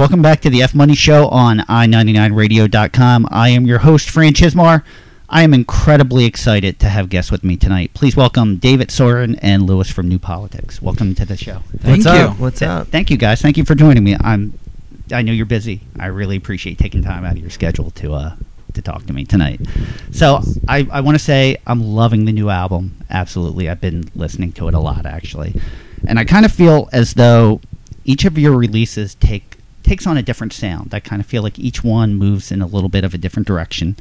Welcome back to the F Money Show on i99radio.com. I am your host, Fran Chismar. I am incredibly excited to have guests with me tonight. Please welcome David Soren and Louis from New Politics. Welcome to the show. Thank What's you. up? What's Th- up? Thank you guys. Thank you for joining me. I'm I know you're busy. I really appreciate taking time out of your schedule to uh to talk to me tonight. So I, I want to say I'm loving the new album. Absolutely. I've been listening to it a lot actually. And I kind of feel as though each of your releases take takes on a different sound. I kind of feel like each one moves in a little bit of a different direction.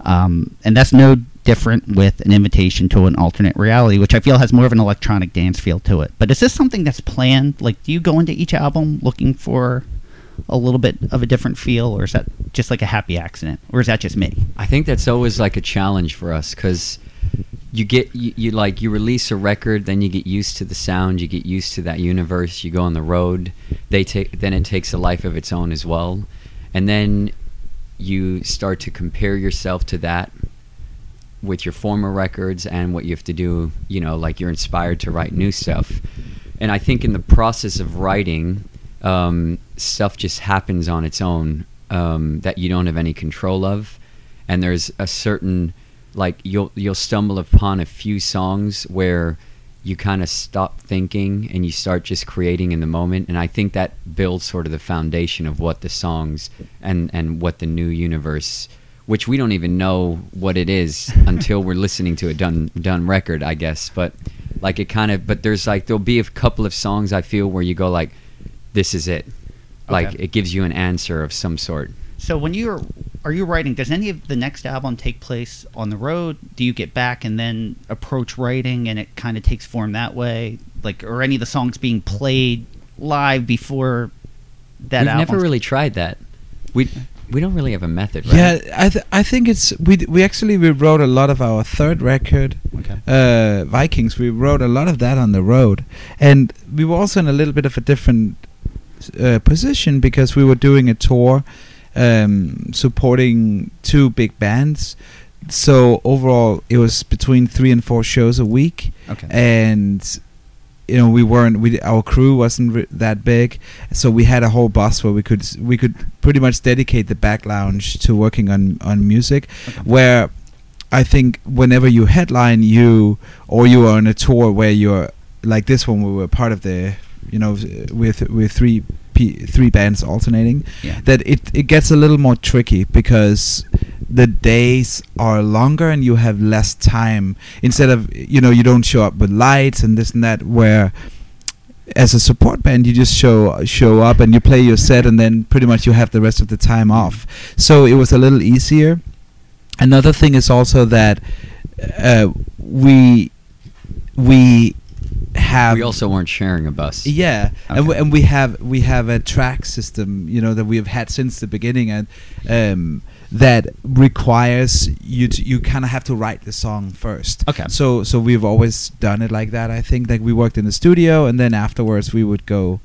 Um, and that's no different with an invitation to an alternate reality, which I feel has more of an electronic dance feel to it. But is this something that's planned? Like, do you go into each album looking for a little bit of a different feel, or is that just like a happy accident, or is that just me? I think that's always like a challenge for us because you get you, you like you release a record, then you get used to the sound, you get used to that universe. You go on the road, they take then it takes a life of its own as well, and then you start to compare yourself to that with your former records and what you have to do. You know, like you're inspired to write new stuff, and I think in the process of writing, um, stuff just happens on its own um, that you don't have any control of, and there's a certain like you'll you'll stumble upon a few songs where you kind of stop thinking and you start just creating in the moment and i think that builds sort of the foundation of what the songs and and what the new universe which we don't even know what it is until we're listening to a done done record i guess. But like it kind of but there's like there'll be a couple of songs i feel where you go like this is it. Like it gives you an answer of some sort. So when you're are you writing? Does any of the next album take place on the road? Do you get back and then approach writing, and it kind of takes form that way? Like, are any of the songs being played live before that album? we've album? never really tried that we we don't really have a method right Yeah, I th- I think it's we d- we actually we wrote a lot of our third record, Okay. uh, Vikings. We wrote a lot of that on the road, and we were also in a little bit of a different uh, position because we were doing a tour, um, supporting two big bands. So overall, it was between three and four shows a week, Okay. and you know we weren't we our crew wasn't re- that big so we had a whole bus where we could we could pretty much dedicate the back lounge to working on on music Okay. where i think whenever you headline you or you are on a tour where you're like this one we were part of the you know with with three P, three bands alternating Yeah. that it it gets a little more tricky because the days are longer and you have less time. Instead of you know you don't show up with lights and this and that where as a support band you just show show up and you play your set and then pretty much you have the rest of the time off. So it was a little easier. Another thing is also that uh, we we have we also weren't sharing a bus yeah, and, we, and we have we have a track system, you know, that we have had since the beginning, and um, that requires you to you kind of have to write the song first. Okay. So so we've always done it like that. I think like we worked in the studio, and then afterwards we would go,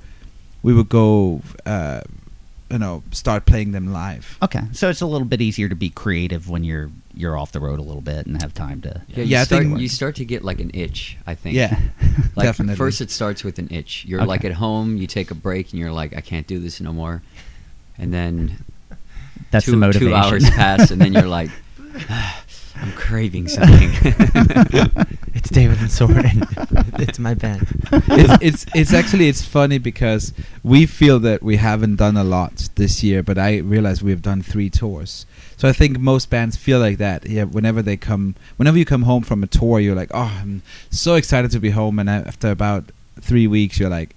we would go, uh, you know, start playing them live. Okay, so it's a little bit easier to be creative when you're you're off the road a little bit and have time to. Yeah, you, Yeah, I start, think- you start to get like an itch, I think. Yeah, Like definitely. first it starts with an itch. You're Okay. like at home, you take a break and you're like, I can't do this no more. And then That's two, the motivation. two hours pass and then you're like, I'm craving something. It's David and Soren. it's my band. it's, it's it's actually it's funny because we feel that we haven't done a lot this year, but I realize we've done three tours. So I think most bands feel like that. Yeah, whenever they come, whenever you come home from a tour, you're like, oh, I'm so excited to be home, and after about three weeks, you're like,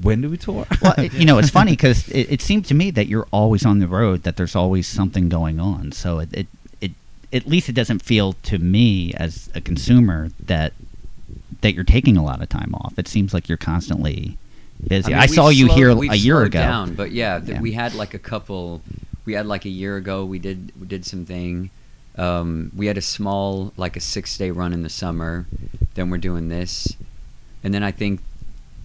when do we tour? well, it, you know, it's funny because it, it seems to me that you're always on the road, that there's always something going on. So it, it, it, at least it doesn't feel to me as a consumer that that you're taking a lot of time off. It seems like you're constantly busy. I, mean, we've saw you here a year ago. Down, but yeah, th- Yeah. we had like a couple. We had like a year ago. We did we did something. Um, we had a small like a six day run in the summer. Then we're doing this, and then I think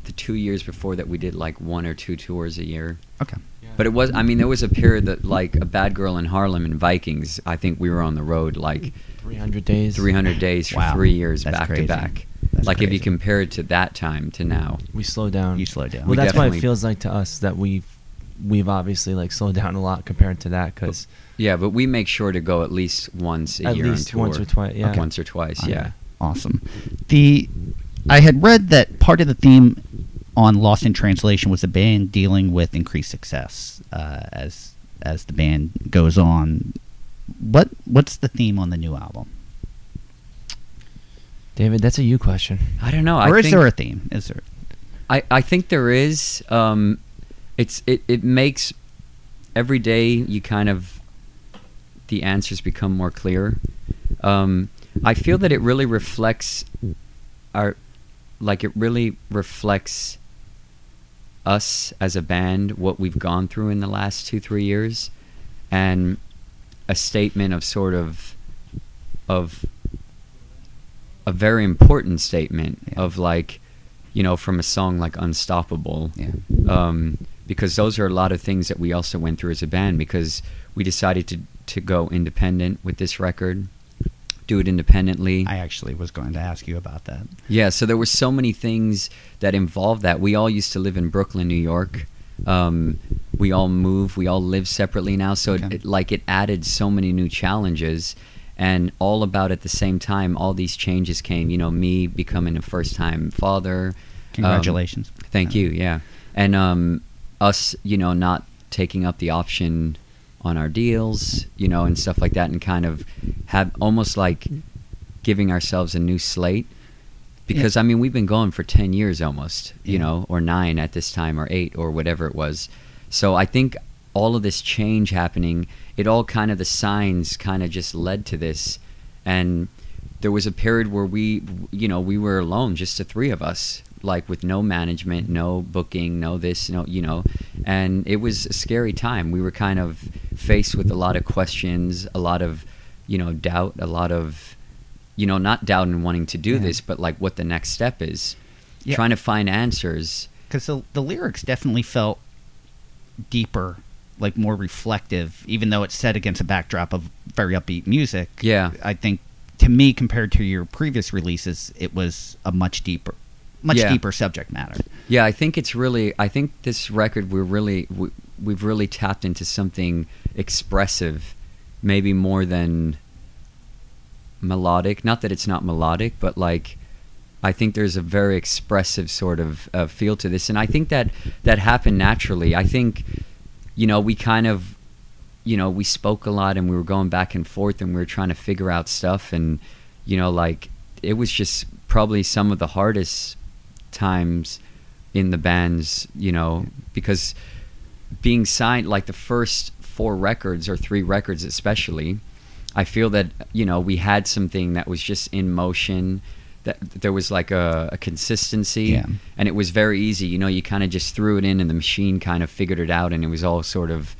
the two years before that we did like one or two tours a year. Okay. But it was I mean there was a period that like a bad girl in Harlem and Vikings. I think we were on the road like 300 days. 300 days for Wow. three years That's back crazy. to back. That's like if you compare it to that time to now. We slow down. You slow down. Well, We that's why it feels like to us that we we've obviously like slowed down a lot compared to that because Yeah, but we make sure to go at least once a at year on least tour. once or twice. Yeah. Once or twice, oh, yeah. Awesome. The I had read that part of the theme on Lost in Translation was the band dealing with increased success uh, as as the band goes on. What what's the theme on the new album? David, that's a you question. I don't know. or I is think, there a theme? Is there? I, I think there is. Um, it's it, it makes every day you kind of the answers become more clear. Um, I feel that it really reflects our like it really reflects us as a band what we've gone through in the last two three years and a statement of sort of of a very important statement Yeah. of like you know from a song like unstoppable Yeah. um, because those are a lot of things that we also went through as a band because we decided to to go independent with this record do it independently I actually was going to ask you about that. yeah, so there were so many things that involved that. We all used to live in Brooklyn, New York. Um, we all move, We all live separately now. So it, Okay. it, like it added so many new challenges, and all about at the same time, all these changes came. You know, me becoming a first-time father. um, Congratulations. Thank you. Yeah, and um, us, you know, not taking up the option on our deals, you know, and stuff like that, and kind of have almost like giving ourselves a new slate. Because I mean, we've been going for ten years almost, you Yeah. know, or nine at this time, or eight, or whatever it was. So I think all of this change happening, it all kind of the signs kind of just led to this, and there was a period where we, you know, we were alone, just the three of us, like with no management, no booking, no this, no, you know, and it was a scary time. We were kind of faced with a lot of questions, a lot of, you know, doubt, a lot of, you know, not doubt and wanting to do Yeah. this, but like what the next step is, Yeah. trying to find answers. because the, the lyrics definitely felt deeper like more reflective even though it's set against a backdrop of very upbeat music Yeah. i think to me compared to your previous releases it was a much deeper much Yeah. deeper subject matter Yeah, I think it's really. I think this record we're really we, we've really tapped into something expressive, maybe more than melodic. Not that it's not melodic, but like I think there's a very expressive sort of uh, feel to this, and I think that that happened naturally. I think you know we kind of you know we spoke a lot and we were going back and forth and we were trying to figure out stuff and you know like it was just probably some of the hardest times in the bands you know because being signed like the first four records or three records especially i feel that you know we had something that was just in motion that there was like a, a consistency Yeah. and it was very easy you know you kind of just threw it in and the machine kind of figured it out and it was all sort of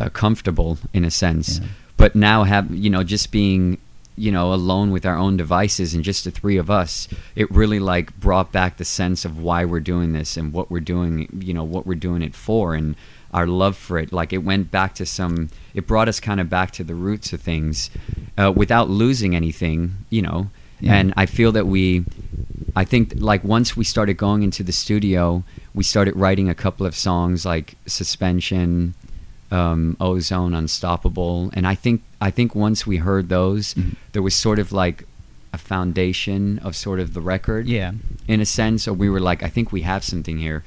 uh, comfortable in a sense Yeah. but now have you know just being you know alone with our own devices and just the three of us it really like brought back the sense of why we're doing this and what we're doing you know what we're doing it for and our love for it like it went back to some it brought us kind of back to the roots of things uh, without losing anything you know Yeah. and i feel that we i think like once we started going into the studio we started writing a couple of songs like suspension um, ozone unstoppable and i think i think once we heard those Mhm. there was sort of like a foundation of sort of the record. Yeah. In a sense or we were like i think we have something here.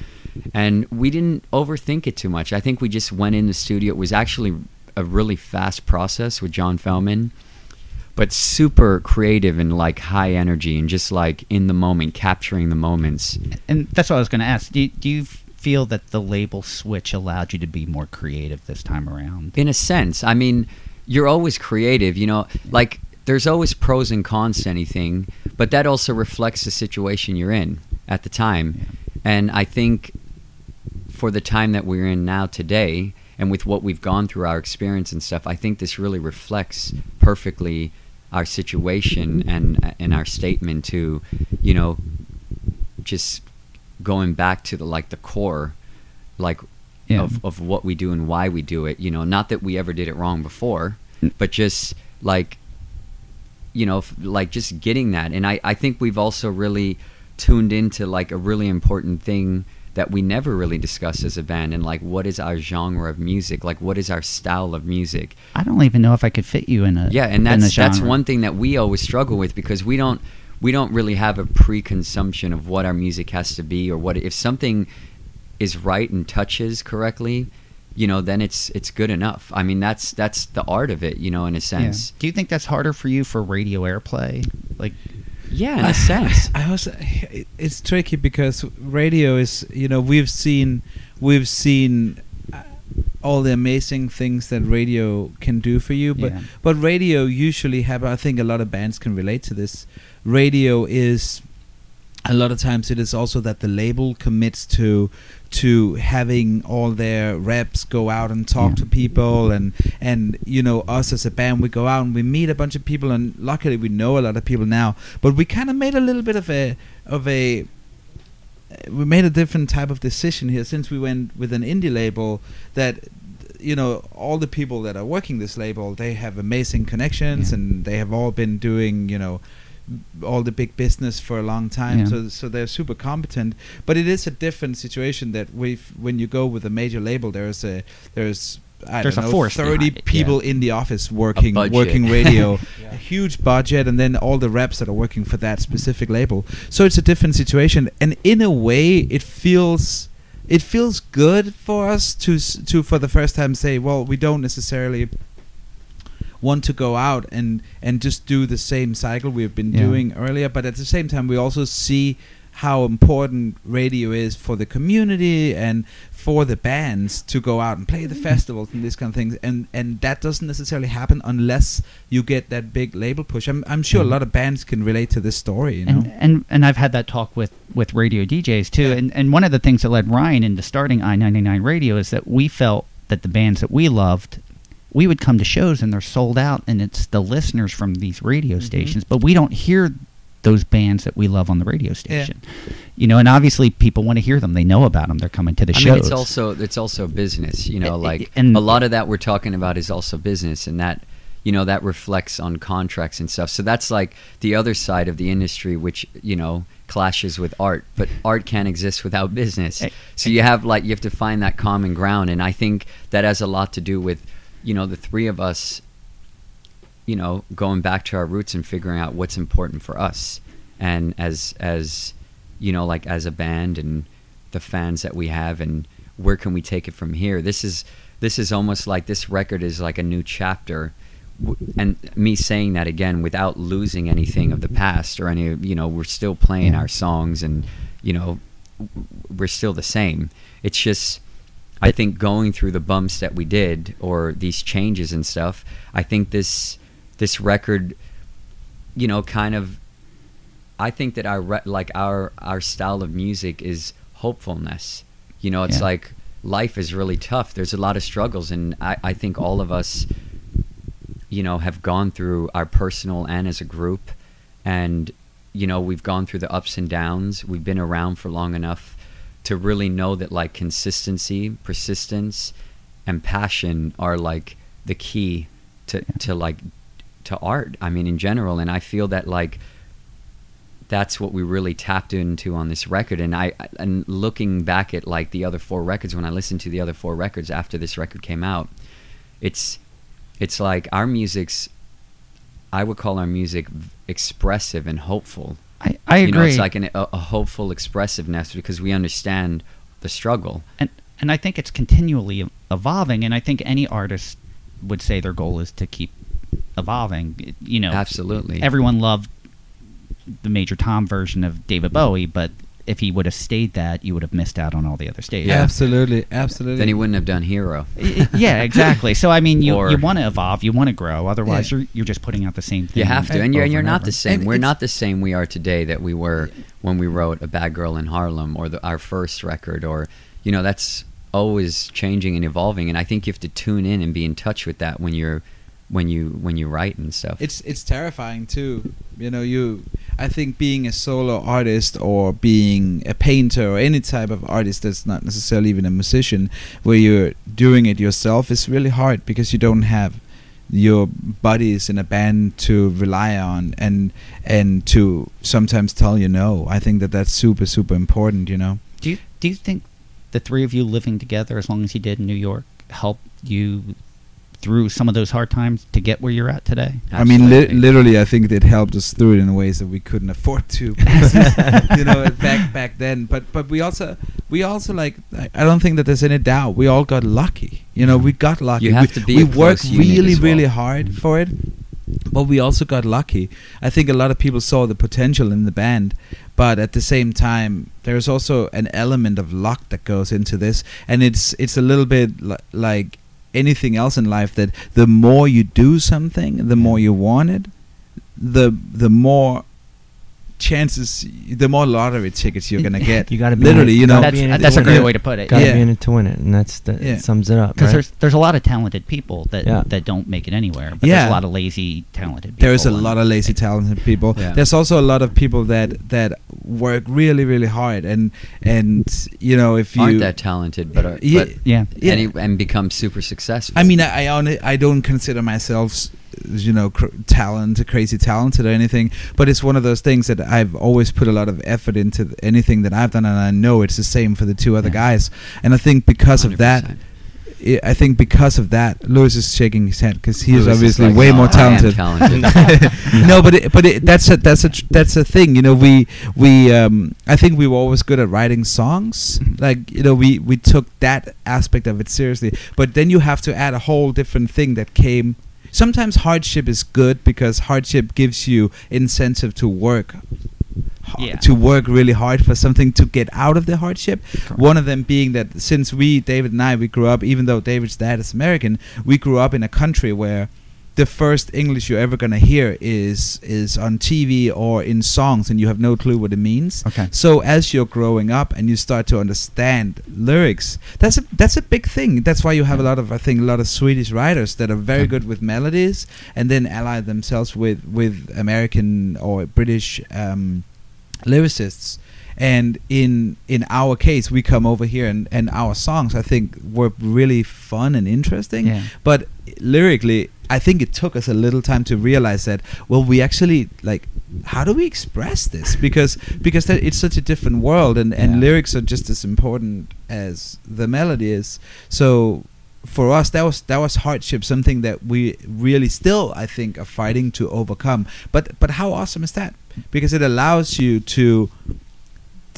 And we didn't overthink it too much. I think we just went in the studio. It was actually a really fast process with john Feldmann, but super creative and like high energy and just like in the moment capturing the moments. And that's what i was going to ask. Do do you feel that the label switch allowed you to be more creative this time around? In a sense. I mean you're always creative you know? Like there's always pros and cons to anything but that also reflects the situation you're in at the time and i think for the time that we're in now today and with what we've gone through our experience and stuff i think this really reflects perfectly our situation and and our statement to you know just going back to the like the core like Yeah. of, of what we do and why we do it you know not that we ever did it wrong before Mm. but just like you know like just getting that. And i i think we've also really tuned into like a really important thing that we never really discuss as a band and like what is our genre of music? Like what is our style of music? I don't even know if I could fit you in a yeah and that's that's one thing that we always struggle with because we don't we don't really have a preconsumption of what our music has to be or what if something is right and touches correctly you know then it's it's good enough i mean that's that's the art of it you know in a Yeah. sense Do you think that's harder for you for radio airplay? Like, yeah, in a sense I also, it's tricky because radio is, you know, we've seen, we've seen uh, all the amazing things that radio can do for you, but Yeah. but radio usually have. I think a lot of bands can relate to this. Radio is a lot of times it is also that the label commits to to having all their reps go out and talk Yeah. to people and and you know us as a band we go out and we meet a bunch of people and luckily we know a lot of people now but we kind of made a little bit of a of a we made a different type of decision here since we went with an indie label that you know all the people that are working this label they have amazing connections Yeah. and they have all been doing you know all the big business for a long time Yeah. so so they're super competent but it is a different situation that we when you go with a major label there's a there's I There's don't a know, force 30 behind people yeah. in the office working working radio Yeah. a huge budget and then all the reps that are working for that specific label so it's a different situation and in a way it feels it feels good for us to to for the first time say well we don't necessarily want to go out and and just do the same cycle we've been Yeah. doing earlier but at the same time we also see how important radio is for the community and for the bands to go out and play the mm-hmm. festivals and these kind of things and and that doesn't necessarily happen unless you get that big label push i'm, I'm sure a mm-hmm. lot of bands can relate to this story you know and, and and I've had that talk with with radio DJs too. Yeah. And and one of the things that led Ryan into starting I ninety nine Radio is that we felt that the bands that we loved, we would come to shows and they're sold out, and it's the listeners from these radio Mhm. stations, but we don't hear those bands that we love on the radio station. You know, and obviously people want to hear them. They know about them. They're coming to the I shows. mean, it's also it's also business. You know, like and- a lot of that we're talking about is also business, and that you know that reflects on contracts and stuff. So that's like the other side of the industry, which you know clashes with art. But art can't exist without business. Eh, So you have like you have to find that common ground, and I think that has a lot to do with you know the three of us. You know, going back to our roots and figuring out what's important for us, and as as you know, like as a band and the fans that we have and where can we take it from here? This is this is almost like this record is like a new chapter. And me saying that again without losing anything of the past or any you know we're still playing our songs and you know we're still the same. It's just i think going through the bumps that we did or these changes and stuff i think this this record you know kind of I think that our re- like our our style of music is hopefulness. You know, it's Yeah. like life is really tough. There's a lot of struggles, and I, I think all of us, you know, have gone through our personal and as a group, and you know we've gone through the ups and downs. We've been around for long enough to really know that like consistency, persistence, and passion are like the key to to like to art. I mean, in general, and I feel that like that's what we really tapped into on this record. And I and looking back at like the other four records, when I listened to the other four records after this record came out, it's it's like our music's. I would call our music expressive and hopeful. I, I agree. You know, it's like an, a, a hopeful expressiveness because we understand the struggle. and and I think it's continually evolving. And I think any artist would say their goal is to keep evolving. You know, Absolutely. Everyone loved the Major Tom version of David Bowie, but if he would have stayed that, you would have missed out on all the other stages. Yeah. absolutely absolutely Then he wouldn't have done Hero. I- I- yeah, exactly. So I mean, you Or- you want to evolve, you want to grow. Otherwise, Yeah. you're you're just putting out the same thing. You have to, And- and you're, and you're not the same. And We're not the same we are today that we were when we wrote "A Bad Girl in Harlem" or the, our first record, or you know, that's always changing and evolving. And I think you have to tune in and be in touch with that when you're when you when you write and stuff. it's it's terrifying too. You know you i think being a solo artist or being a painter or any type of artist that's not necessarily even a musician where you're doing it yourself is really hard because you don't have your buddies in a band to rely on and and to sometimes tell you no. I think that that's super super important you know? Do you do you think the three of you living together, as long as you did in New York, helped you through some of those hard times to get where you're at today? I mean, li- literally, I think it helped us through it in ways that we couldn't afford to. you know, back back then. But but we also we also like I I don't think that there's any doubt. We all got lucky. You know, we got lucky. You have we, to be We worked really well. really hard for it. But we also got lucky. I think a lot of people saw the potential in the band, but at the same time, there's also an element of luck that goes into this, and it's it's a little bit li- like anything else in life that the more you do something, the more you want it, the the more chances, the more lottery tickets you're gonna get. You gotta be literally, in you know. that's be that's a great it. way to put it. Gotta Yeah. be in it to win it, and that's the Yeah. it sums it up. Because right? there's there's a lot of talented people that Yeah. that don't make it anywhere, but Yeah. there's a lot of lazy talented people. There is a lot of lazy, talented people. Yeah. There's also a lot of people that that work really, really hard, and and you know if you aren't that talented, but are Yeah, but Yeah. yeah. and, and become super successful. I mean, I I, only, I don't consider myself, s- you know, cr- talent, crazy talented or anything. But it's one of those things that I've always put a lot of effort into th- anything that I've done, and I know it's the same for the two other Yeah. guys. And I think because of that, 100%. I think because of that, Louis is shaking his head because he is Louis obviously like, way "Oh, more talented. talented." no, but it, but it, that's a that's a tr- that's a thing. You know, we we um I think we were always good at writing songs. Like you know, we we took that aspect of it seriously. But then you have to add a whole different thing that came. Sometimes hardship is good because hardship gives you incentive to work. Yeah. To work really hard for something to get out of the hardship. Correct. One of them being that since we, David and I, we grew up, even though David's dad is American, we grew up in a country where the first English you're ever gonna hear is is on TV or in songs, and you have no clue what it means. Okay. So as you're growing up and you start to understand lyrics, that's a that's a big thing. That's why you have a lot of I think a lot of Swedish writers that are very good with melodies and then ally themselves with with American or British um, lyricists. And in in our case, we come over here and, and our songs I think were really fun and interesting. Yeah. But lyrically, I think it took us a little time to realize that. Well, we actually like. How do we express this? Because because that, it's such a different world, and, and Yeah. lyrics are just as important as the melody is. So for us, that was that was hardship, something that we really still, I think, are fighting to overcome. But but how awesome is that? Because it allows you to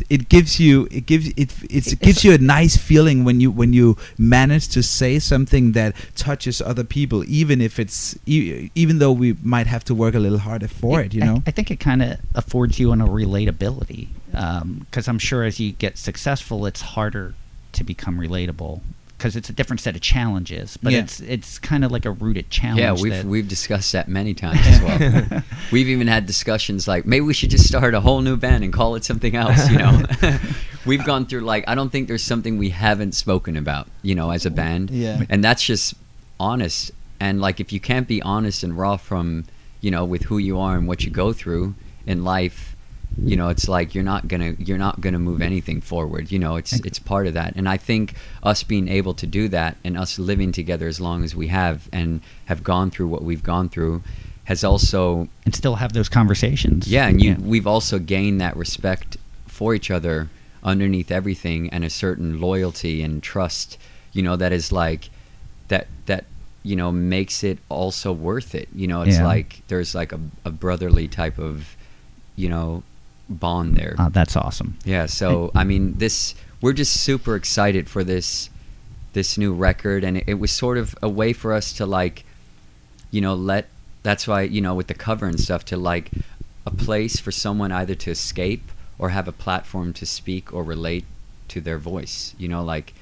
it gives you it gives it it's, it gives you a nice feeling when you when you manage to say something that touches other people even if it's e- even though we might have to work a little harder for it you I- know? I, think it kind of affords you a relatability um, because I'm sure as you get successful, it's harder to become relatable because it's a different set of challenges. But Yeah. it's it's kind of like a rooted challenge. yeah, we've that- we've discussed that many times as well. we've even had discussions like maybe we should just start a whole new band and call it something else. You know, we've gone through like I don't think there's something we haven't spoken about. You know, as a band. Yeah. and that's just honest. And like if you can't be honest and raw from you know with who you are and what you go through in life you know it's like you're not gonna you're not gonna move anything forward you know it's it's part of that and i think us being able to do that and us living together as long as we have and have gone through what we've gone through has also and still have those conversations. yeah and you we've also gained that respect for each other underneath everything and a certain loyalty and trust you know that is like that that you know makes it also worth it you know it's Yeah. like there's like a, a brotherly type of you know bond there Uh, that's awesome. yeah so i mean this we're just super excited for this this new record and it, it was sort of a way for us to like you know let that's why you know with the cover and stuff to like a place for someone either to escape or have a platform to speak or relate to their voice you know like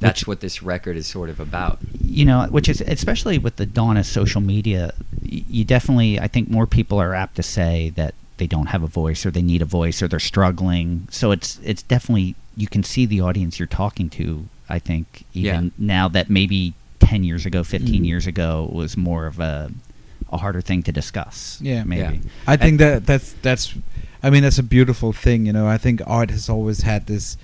that's Which- what this record is sort of about you know, which is especially with the dawn of social media, you definitely, I think more people are apt to say that they don't have a voice or they need a voice or they're struggling. So it's it's definitely you can see the audience you're talking to. I think even Yeah. now that maybe ten years ago, fifteen Mm. years ago was more of a a harder thing to discuss. Yeah. maybe. I think that that's that's I mean that's a beautiful thing, you know. I think art has always had this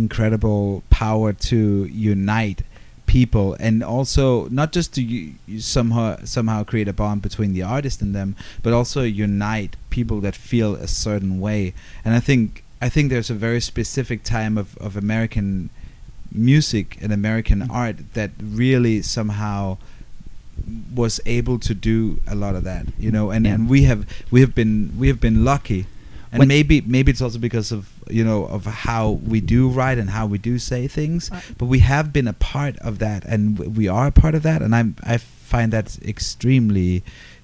incredible power to unite people and also not just to u- you somehow somehow create a bond between the artist and them, but also unite people that feel a certain way. And I think I think there's a very specific time of, of American music and American Mm. art that really somehow was able to do a lot of that you know and, Yeah. and we have we have been we have been lucky and When- maybe maybe it's also because of you know of how we do write and how we do say things but we have been a part of that and w- we are a part of that and i'm i find that extremely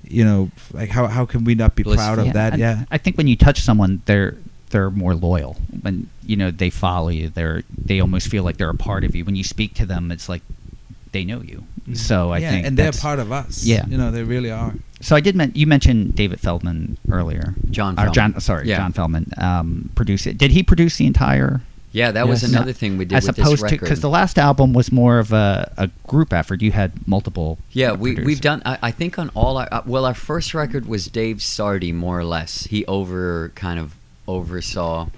you know like how how can we not be proud of that and yeah I think when you touch someone, they're they're more loyal. When you know they follow you, they're they almost feel like they're a part of you. When you speak to them, it's like they know you. So I yeah, think and they're part of us Yeah. you know they really are So I did. Men- you mentioned David Feldmann earlier. John Or John. Feldmann. Sorry, Yeah. John Feldmann. Um, produced it. Did he produce the entire? Yeah, that was another thing we did As with opposed this to because the last album was more of a, a group effort. You had multiple. Yeah, we we've done. I, I think on all our uh, well, our first record was Dave Sardy, more or less. He over kind of oversaw.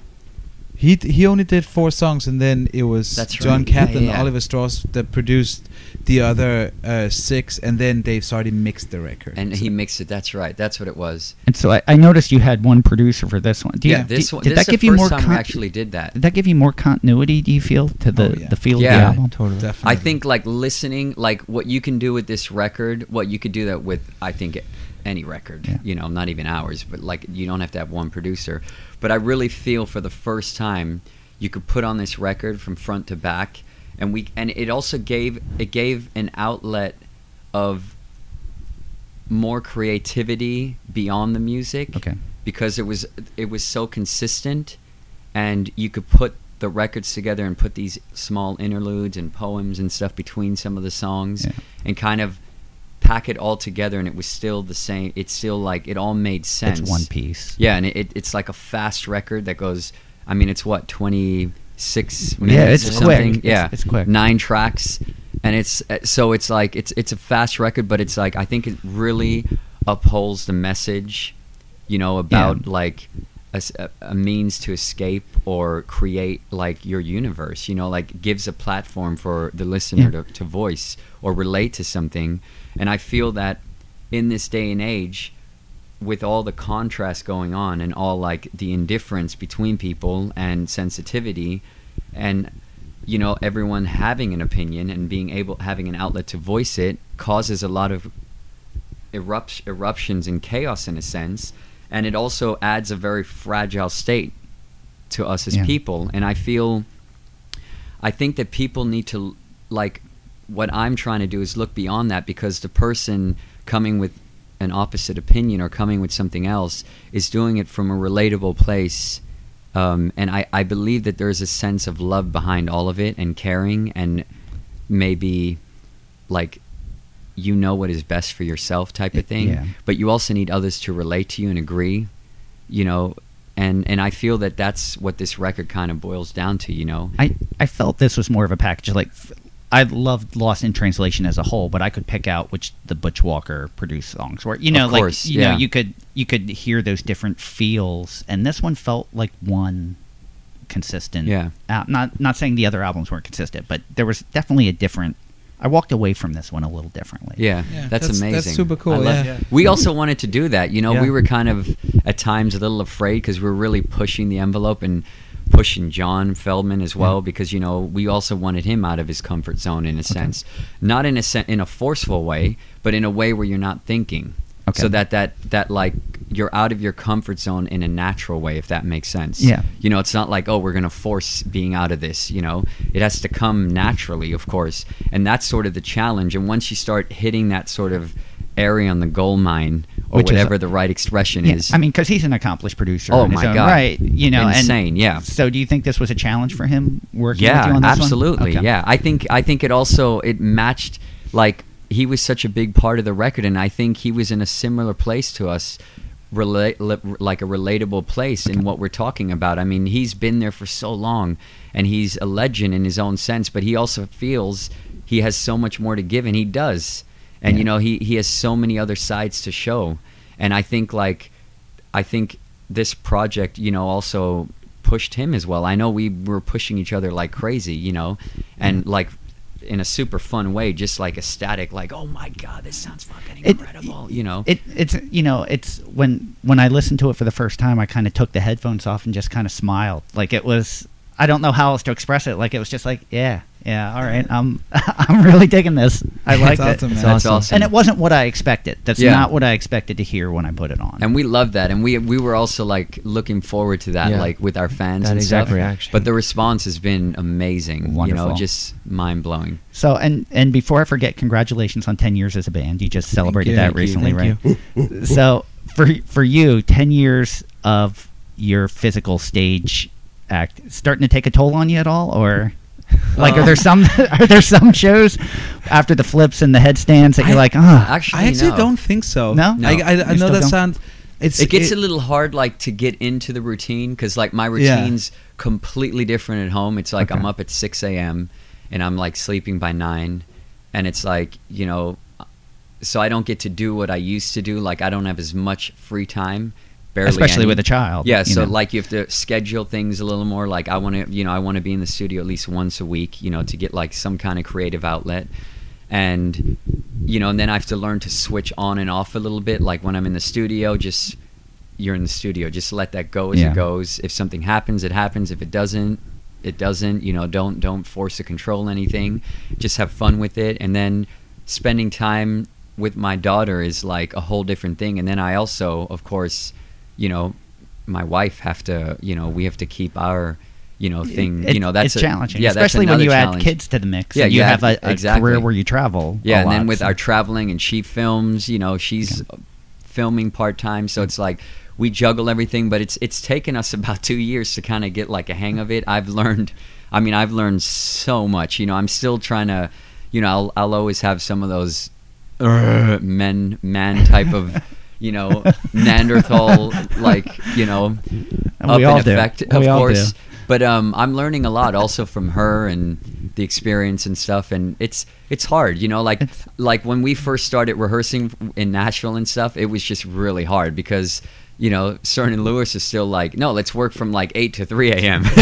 He he only did four songs, and then it was That's John right. Yeah, Kaplan, yeah, yeah. Oliver Strauss that produced the other uh, six, and then Dave Sardy mixed the record. And So- he mixed it. That's right. That's what it was. And so I, I noticed you had one producer for this one. Do you, Yeah, This did, one. did this that is the give you first more? time we con- actually did that. Did that give you more continuity? Do you feel to the Oh, yeah. the feel Yeah. of the album? totally. Definitely. I think like listening, like what you can do with this record, what you could do that with, I think any record. Yeah. You know, not even ours, but like you don't have to have one producer. But I really feel for the first time, you could put on this record from front to back, and we and it also gave it gave an outlet of more creativity beyond the music Okay. because it was it was so consistent and you could put the records together and put these small interludes and poems and stuff between some of the songs Yeah. and kind of pack it all together and it was still the same it's still like it all made sense It's one piece. yeah and it, it, it's like a fast record that goes i mean it's what 26 Yeah, minutes it's or quick. something It's- yeah it's quick. nine tracks and it's uh, so it's like it's it's a fast record but it's like i think it really upholds the message you know about like a means to escape or create like your universe you know like gives a platform for the listener Yeah. to, to voice or relate to something and i feel that in this day and age with all the contrast going on and all like the indifference between people and sensitivity and you know everyone having an opinion and being able having an outlet to voice it causes a lot of erupt, eruptions and chaos in a sense and it also adds a very fragile state to us as Yeah. people and i feel i think that people need to like what i'm trying to do is look beyond that because the person coming with an opposite opinion or coming with something else is doing it from a relatable place um, and I, I believe that there's a sense of love behind all of it and caring and maybe like you know what is best for yourself type of thing Yeah. but you also need others to relate to you and agree you know and and i feel that that's what this record kind of boils down to you know I, I felt this was more of a package. Like, I loved Lost in Translation as a whole, but I could pick out which the Butch Walker produced songs were. You know, Of like course, you yeah. know, you could you could hear those different feels, and this one felt like one consistent. Yeah. Uh, not not saying the other albums weren't consistent, but there was definitely a different. I walked away from this one a little differently. Yeah, Yeah, that's, that's- amazing. that's super cool, I love- yeah. We also wanted to do that. You know, Yeah. we were kind of at times a little afraid because we were really pushing the envelope and pushing John Feldmann as well Yeah. because you know we also wanted him out of his comfort zone in a sense, not in a sen- in a forceful way, but in a way where you're not thinking. Okay. So that that that like you're out of your comfort zone in a natural way, if that makes sense. Yeah. You know, it's not like oh we're gonna force being out of this. You know, it has to come naturally, of course, and that's sort of the challenge. And once you start hitting that sort of area on the gold mine, or Which whatever the right expression Yeah, is. I mean, because he's an accomplished producer. Oh my God. Right. You know, and- Insane, yeah. So, do you think this was a challenge for him working yeah, with you on this one? absolutely. Okay. Yeah, I think I think it also it matched like he was such a big part of the record, and I think he was in a similar place to us. Relate like a relatable place in what we're talking about. I mean, he's been there for so long, and he's a legend in his own sense. But he also feels he has so much more to give, and he does. And Yeah. you know, he he has so many other sides to show. And I think like, I think this project, you know, also pushed him as well. I know we were pushing each other like crazy, you know, and mm-hmm. like in a super fun way, just like ecstatic like oh my god, this sounds fucking It- incredible, you know. It it's you know it's when when I listened to it for the first time, I kind of took the headphones off and just kind of smiled. Like it was, I don't know how else to express it. Like it was just like, yeah, yeah, all right, I'm I'm really digging this. I That's like it, awesome, man. That's awesome. awesome. and it wasn't what I expected. That's Yeah. not what I expected to hear when I put it on. and we love that, and we we were also like looking forward to that, Yeah. like with our fans That and exact stuff. reaction. But the response has been amazing. You Wonderful. know, just mind blowing. So and and before I forget, congratulations on ten years as a band. You just celebrated you. that Thank you. recently, Thank right? so for for you, ten years of your physical stage act starting to take a toll on you at all, or like are Um, there some are there some shows after the flips and the headstands that you're I- like, ah, Actually, I actually no. don't think so. No? No. I, I, I know that don't? sounds. It's it gets it- a little hard like to get into the routine because like my Yeah. routine's completely different at home it's like i'm up at 6 a.m and i'm like sleeping by 9 and it's like you know so i don't get to do what i used to do like i don't have as much free time barely especially any. with a child. yeah so know. like you have to schedule things a little more like i want to you know i want to be in the studio at least once a week you know to get like some kind of creative outlet and you know and then i have to learn to switch on and off a little bit like when i'm in the studio just you're in the studio just let that go as Yeah. it goes if something happens it happens if it doesn't it doesn't you know don't don't force to control anything just have fun with it and then spending time with my daughter is like a whole different thing and then i also of course you know my wife have to you know we have to keep our you know thing It- you know that's a- challenging, yeah especially when you challenge. add kids to the mix. Yeah, you you have add- a, a exactly. career where you travel. yeah and then with so- our traveling and she films you know she's filming part-time so it's like we juggle everything but it's it's taken us about two years to kind of get like a hang of it i've learned i mean i've learned so much you know i'm still trying to you know i'll, I'll always have some of those "Ugh," men man type of you know neanderthal like you know And up we in do. effect We of all course but um, I'm learning a lot also from her and the experience and stuff, and it's it's hard, you know. Like like when we first started rehearsing in Nashville and stuff, it was just really hard because you know Soren and Louis is still like, no, let's work from like eight to three a.m.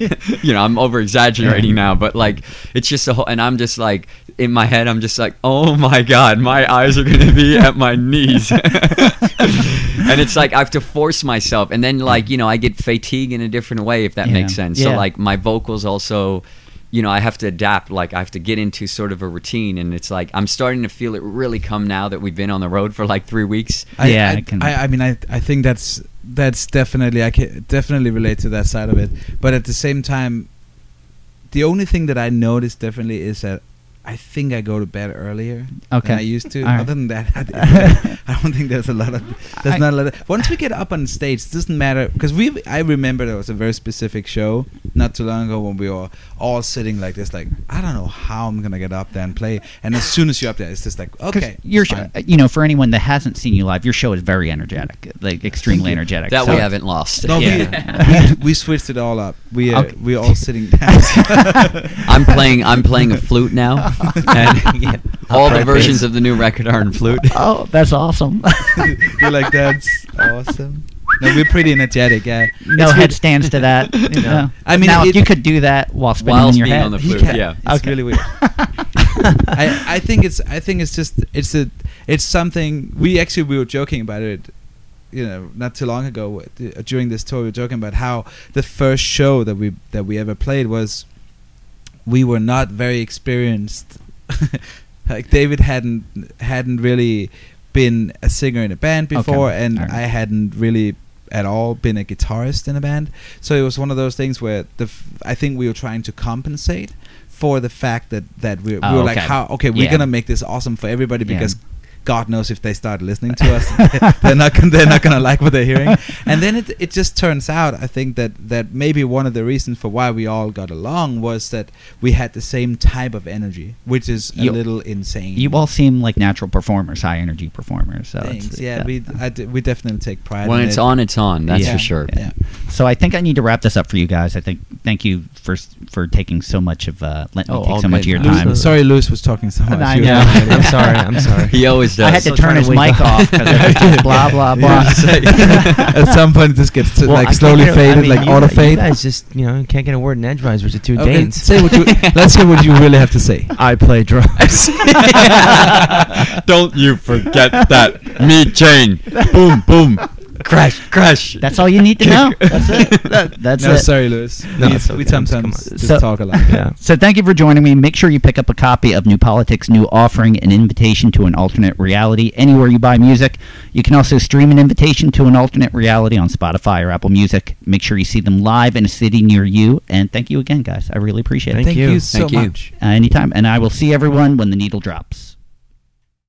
you know, I'm over exaggerating now, but like it's just a whole, and I'm just like in my head, I'm just like, oh my god, my eyes are gonna be at my knees. and it's like I have to force myself, and then like you know I get fatigue in a different way if that Yeah. makes sense. So like my vocals also, you know, I have to adapt. Like I have to get into sort of a routine, and it's like I'm starting to feel it really come now that we've been on the road for like three weeks. I, Yeah, I, I can- I, I mean, I, I think that's that's definitely I can definitely relate to that side of it. But at the same time, the only thing that I notice definitely is that I think I go to bed earlier Okay. than I used to. All right. Other than that, I, I don't think there's a lot of there's I- not a lot. Of, once we get up on stage, it doesn't matter because we. I remember there was a very specific show not too long ago when we were all sitting like this, like I don't know how I'm gonna get up there and play. And as soon as you're up there, it's just like okay, your it's show, you know, for anyone that hasn't seen you live, your show is very energetic, like extremely energetic. That So- we haven't lost. No, Yeah. we, we, we switched it all up. We uh, Okay. we all sitting down. I'm playing. I'm playing a flute now, and Yeah. all the versions bass. of the new record are in flute. Oh, that's awesome. You're like that's awesome. No, we're pretty energetic. Yeah. no It's headstands to that. You know. I mean, now it- you could do that while spinning Whilst your head. on the flute, can. yeah. It's Okay. really weird. I I think it's I think it's just it's a it's something we actually we were joking about it you know not too long ago uh, during this tour we were joking about how the first show that we that we ever played was we were not very experienced like David hadn't hadn't really been a singer in a band before and Alright. I hadn't really at all been a guitarist in a band so it was one of those things where the f- I think we were trying to compensate for the fact that that we, we Oh, were like okay. how okay we're Yeah. gonna make this awesome for everybody Yeah. Because God knows if they start listening to us, they're not gonna, they're not gonna like what they're hearing. And then it it just turns out, I think that that maybe one of the reasons for why we all got along was that we had the same type of energy, which is a You- little insane. You all seem like natural performers, high energy performers. So it's- Thanks. Yeah, that- we I d- we definitely take pride. When in it's it. on, it's on. That's Yeah. for sure. Yeah. So I think I need to wrap this up for you guys. I think thank you for for taking so much of uh, letting Oh, me take all so much of your man. time. Louis, sorry, Louis was talking so much. I know. I'm sorry. I'm sorry. He always always I had to Still turn his mic off because it was just blah blah blah. At some point, this gets to, Well, like slowly get a- I faded, mean, like auto fade. You guys just you know can't get a word in edgewise, which are two Okay, Danes. say what you. let's hear what you really have to say. I play drums. Don't you forget that. Me, Jane. Boom, boom. Crash, crash. That's all you need to know. That's it. That- that's no, it. sorry, Louis. No, we, it's we okay. Sometimes just So- talk a lot. yeah. So thank you for joining me. Make sure you pick up a copy of New Politics, New Offering, an invitation to an alternate reality anywhere you buy music. You can also stream an invitation to an alternate reality on Spotify or Apple Music. Make sure you see them live in a city near you. And thank you again, guys. I really appreciate Thank it. Thank you. you so Thank you. much. Uh, anytime. And I will see everyone when the needle drops.